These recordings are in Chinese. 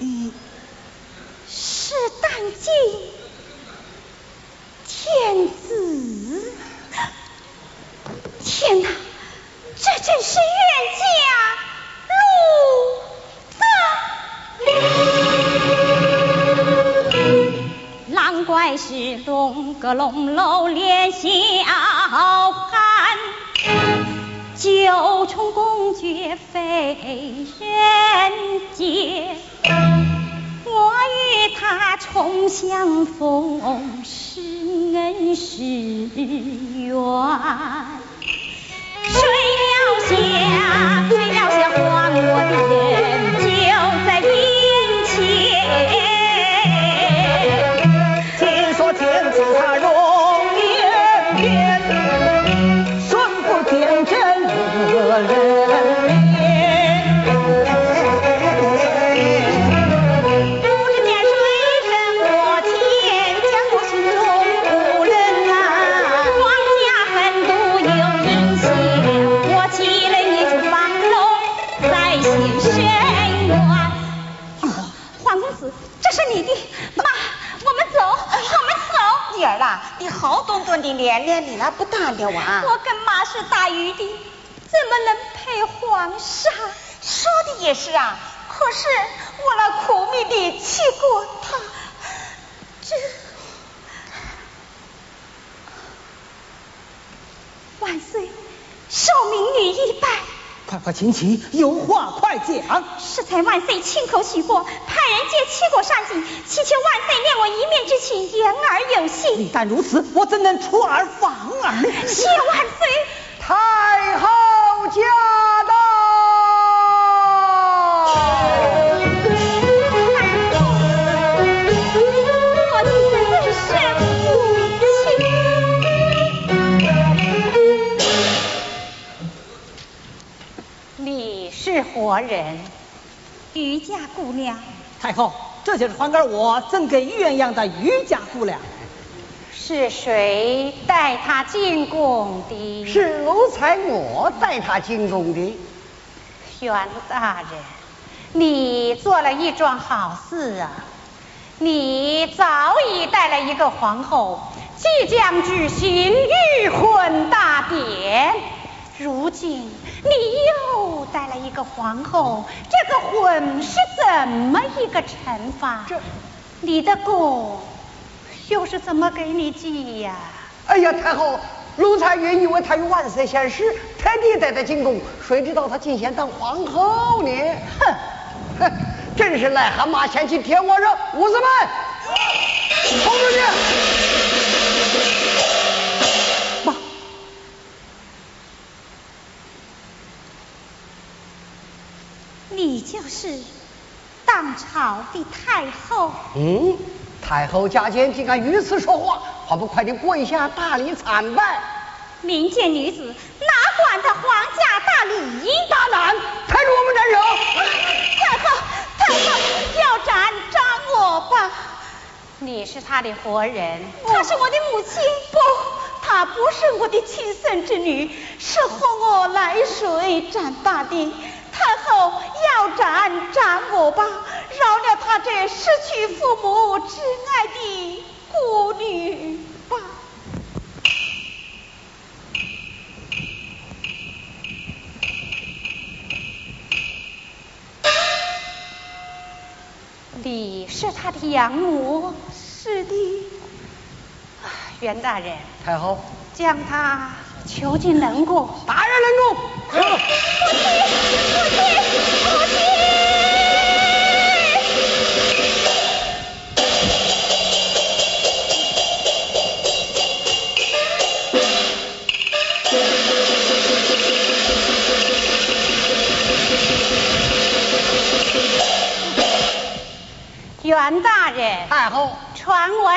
嗯，是当今天子。天哪，这真是冤家路。难怪是龙阁龙楼连霄汉，九重宫阙非人杰。我与他重相逢是恩是缘，谁料想，谁料想还我的人就在眼前。听说天子他容颜变，孙不天真恶人。连连，你那不大了啊！我跟妈是打鱼的，怎么能配皇上？说的也是啊，可是我那苦命的齐国他，这万岁，受民女一拜。快快请起，有话快讲。适才万岁亲口许过，派人借七国上京，祈求万岁念我一面之情，言而有信。一旦如此，我怎能出尔反尔？谢万岁。太后驾你是何人？余家姑娘。太后，这就是还给我赠给鸳鸯的余家姑娘。是谁带她进宫的？是奴才我带她进宫的。袁大人，你做了一桩好事啊！你早已带了一个皇后，即将举行御婚大典。如今你又带了一个皇后，这个婚是怎么一个惩罚？这，你的功又是怎么给你记呀？哎呀，太后，奴才原以为她与万岁相识，特地带她进宫，谁知道她竟想当皇后呢？哼，哼，真是癞蛤蟆想吃天鹅肉！武士们，冲出去！就是当朝的太后。嗯，太后驾见竟敢如此说话，还不快点跪下大礼参拜？民间女子哪管他皇家大礼？大胆，抬住我们斩首！太后，太后，要斩斩我吧！你是他的活人？她是我的母亲。不，她不是我的亲生之女，是和我来水长大的。斩我吧，饶了她这失去父母挚爱的孤女吧。你是他的养母？是的。袁大人，太后，将他囚禁冷宫。大人冷宫。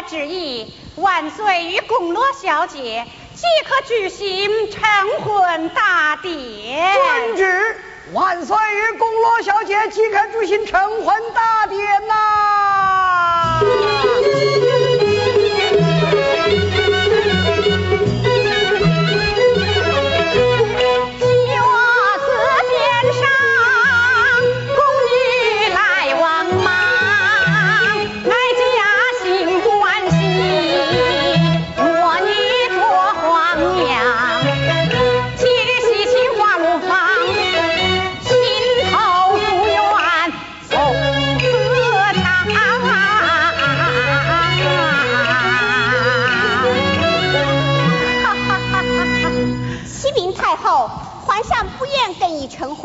旨意，万岁与宫罗小姐即可举行成婚大典。遵旨，万岁与宫罗小姐即可举行成婚大典呐、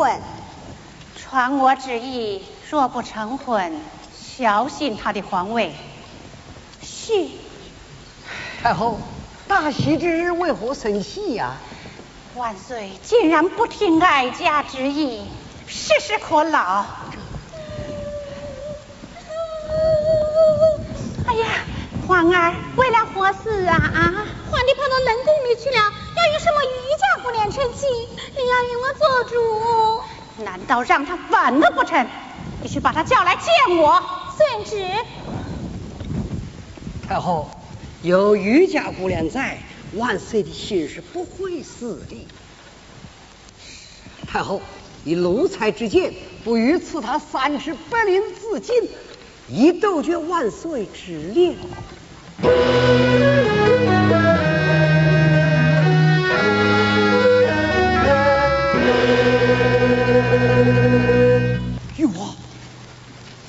婚。传我旨意，若不成婚，小心他的皇位。是。太后，大喜之日为何生气呀？万岁竟然不听哀家之意，实是可恼。哎呀，皇儿，为了何事啊啊？皇帝跑到冷宫里去了，那有什么御驾不良成亲，你要与我做主。难道让他反了不成？你去把他叫来见我。遵旨。太后，有御驾姑娘在，万岁的心是不会死的。太后，以奴才之见，不欲赐他三尺白绫自尽，以杜绝万岁之令。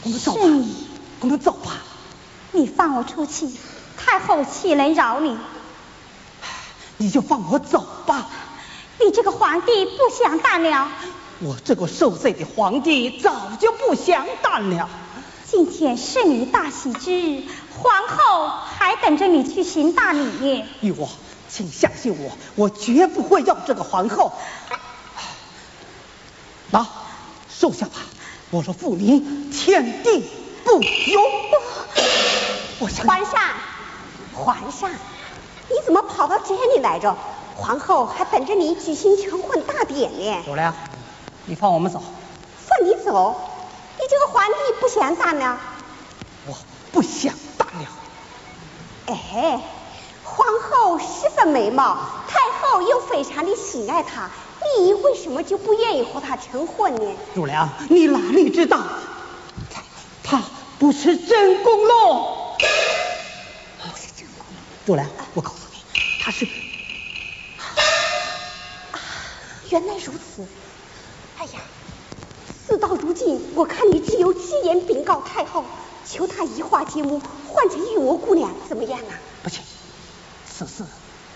我们走吧，我们走吧。你放我出去，太后岂能饶你？你就放我走吧。你这个皇帝不想当了。我这个受罪的皇帝早就不想当了。今天是你大喜之日，皇后还等着你去行大礼。玉王，请相信我，我绝不会要这个皇后。拿，收下吧。我说父宁，天地不容。我皇上，皇上，你怎么跑到这里来着？皇后还等着你举行成婚大典呢。主良，你放我们走。放你走？你这个皇帝不想当了？我不想当了。哎，皇后十分美貌，太后又非常的喜爱她。你为什么就不愿意和他成婚呢？汝良，你哪里知道，他他不是真公喽？不是真公。汝良，我告诉你，他是。啊，原来如此。哎呀，事到如今，我看你只有直言禀告太后，求她移花接木，换成玉娥姑娘，怎么样啊？不行，此事。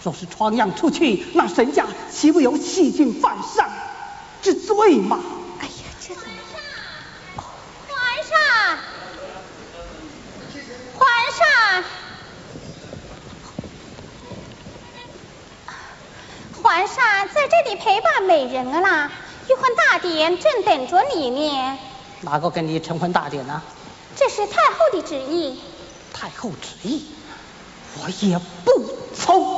若是传扬出去，那沈家岂不有欺君犯上之罪吗？哎呀，这怎么？皇上，皇上，皇上在这里陪伴美人儿啦，玉婚大典正等着你呢。哪个跟你成婚大典呢？这是太后的旨意。太后旨意，我也不从。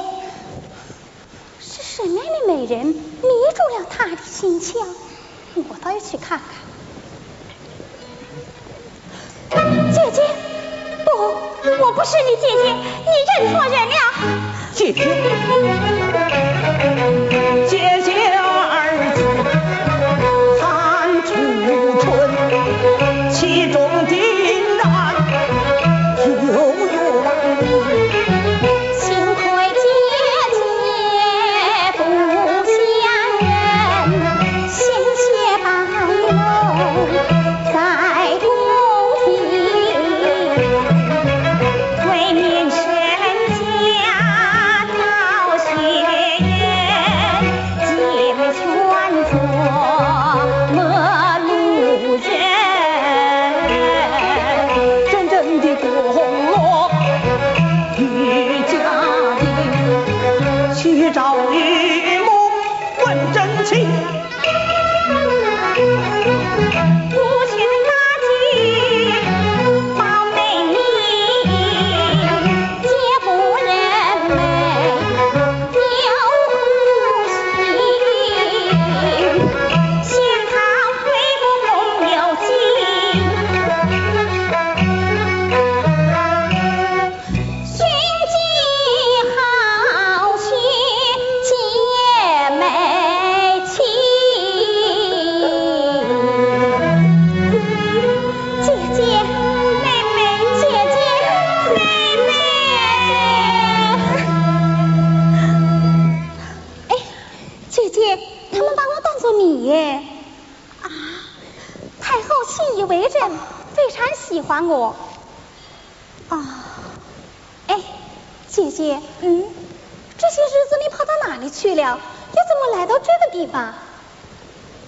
什么样的美人迷住了他的心窍？我倒要去看看。姐姐，不，我不是你姐姐，你认错人了。姐姐，姐信以为真，非常喜欢我。啊，哎，姐姐，嗯，这些日子你跑到哪里去了？又怎么来到这个地方？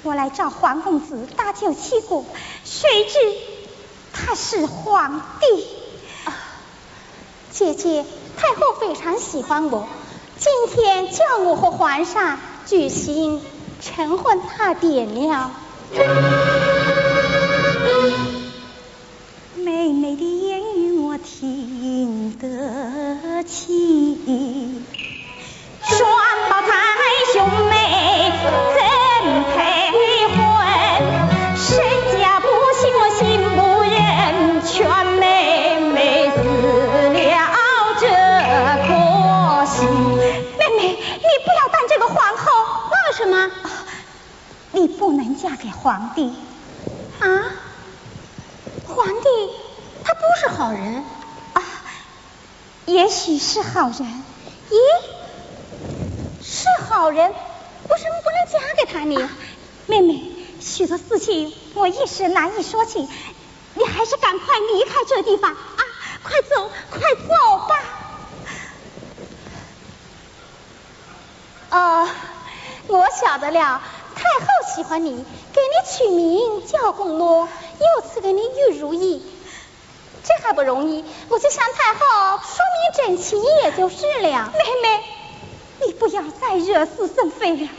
我来找黄公子搭救七姑，谁知他是皇帝。姐姐，太后非常喜欢我，今天叫我和皇上举行成婚大典了。得妻，双胞胎兄妹怎配婚？谁家不幸我心不忍，劝妹妹死了这颗心。妹妹，你不要当这个皇后，为什么？你不能嫁给皇帝啊！皇帝他不是好人，也许是好人，咦，是好人，为什么不能嫁给他呢？妹妹，许多事情我一时难以说起，你还是赶快离开这地方啊！快走，快走吧。哦，我晓得了。太后喜欢你，给你取名叫贡诺，又赐给你玉如意，这还不容易？我就向太后说明整齐也就是了。妹妹，你不要再惹是生非了。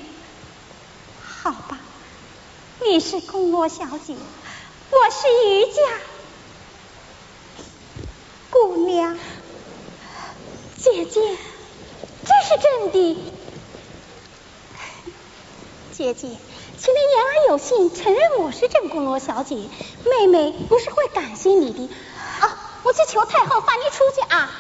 好吧，你是宫罗小姐，我是余家姑娘。姐姐，这是真的。姐姐，请你言而有信，承认我是郑宫罗小姐。妹妹不是会感谢你的啊！我去求太后放你出去啊！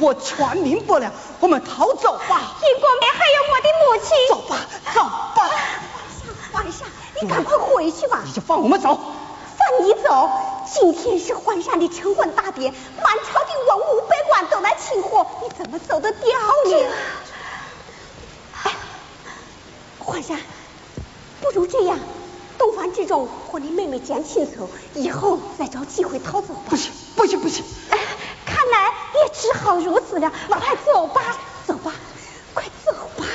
我全明白了。我们逃走吧。英国妹还有我的母亲。走吧，走吧。皇上，你赶快回去吧。你就放我们走。放你走？今天是皇上的成婚大典，满朝的文武百官都来庆贺，你怎么走得掉呢？哎，皇上，不如这样，东方之中和你妹妹讲清楚，以后再找机会逃走吧。不行，不行，不行。哎看来也只好如此了，快走吧，走吧，快走吧。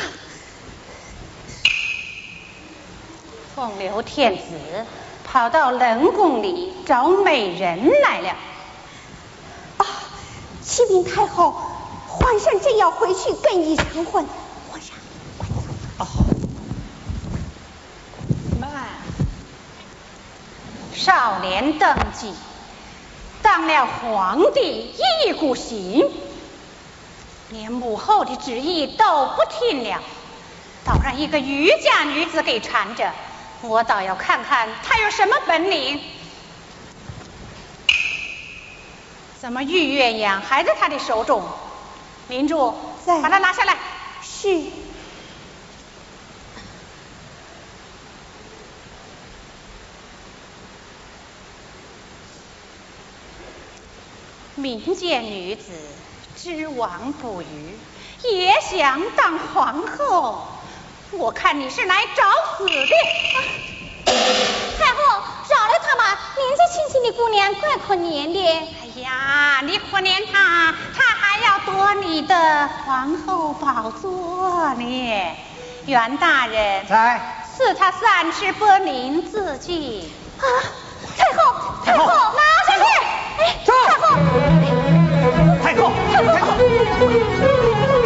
风流天子跑到冷宫里找美人来了。啊，启禀太后，皇上正要回去跟你成婚，皇上，快走。啊，慢，少年登基。当了皇帝一股行，连母后的旨意都不听了，倒让一个渔家女子给缠着，我倒要看看他有什么本领。怎么玉鸳鸯还在他的手中？明珠，把它拿下来。是。民间女子知网捕鱼，也想当皇后。我看你是来找死的。太后，饶了他吧，年纪轻轻的姑娘怪可怜的。哎呀，你可怜她，她还要夺你的皇后宝座呢。袁大人，在，赐她三尺白绫自尽。啊，太后，太后，拿下去。走！太后，太后，太后。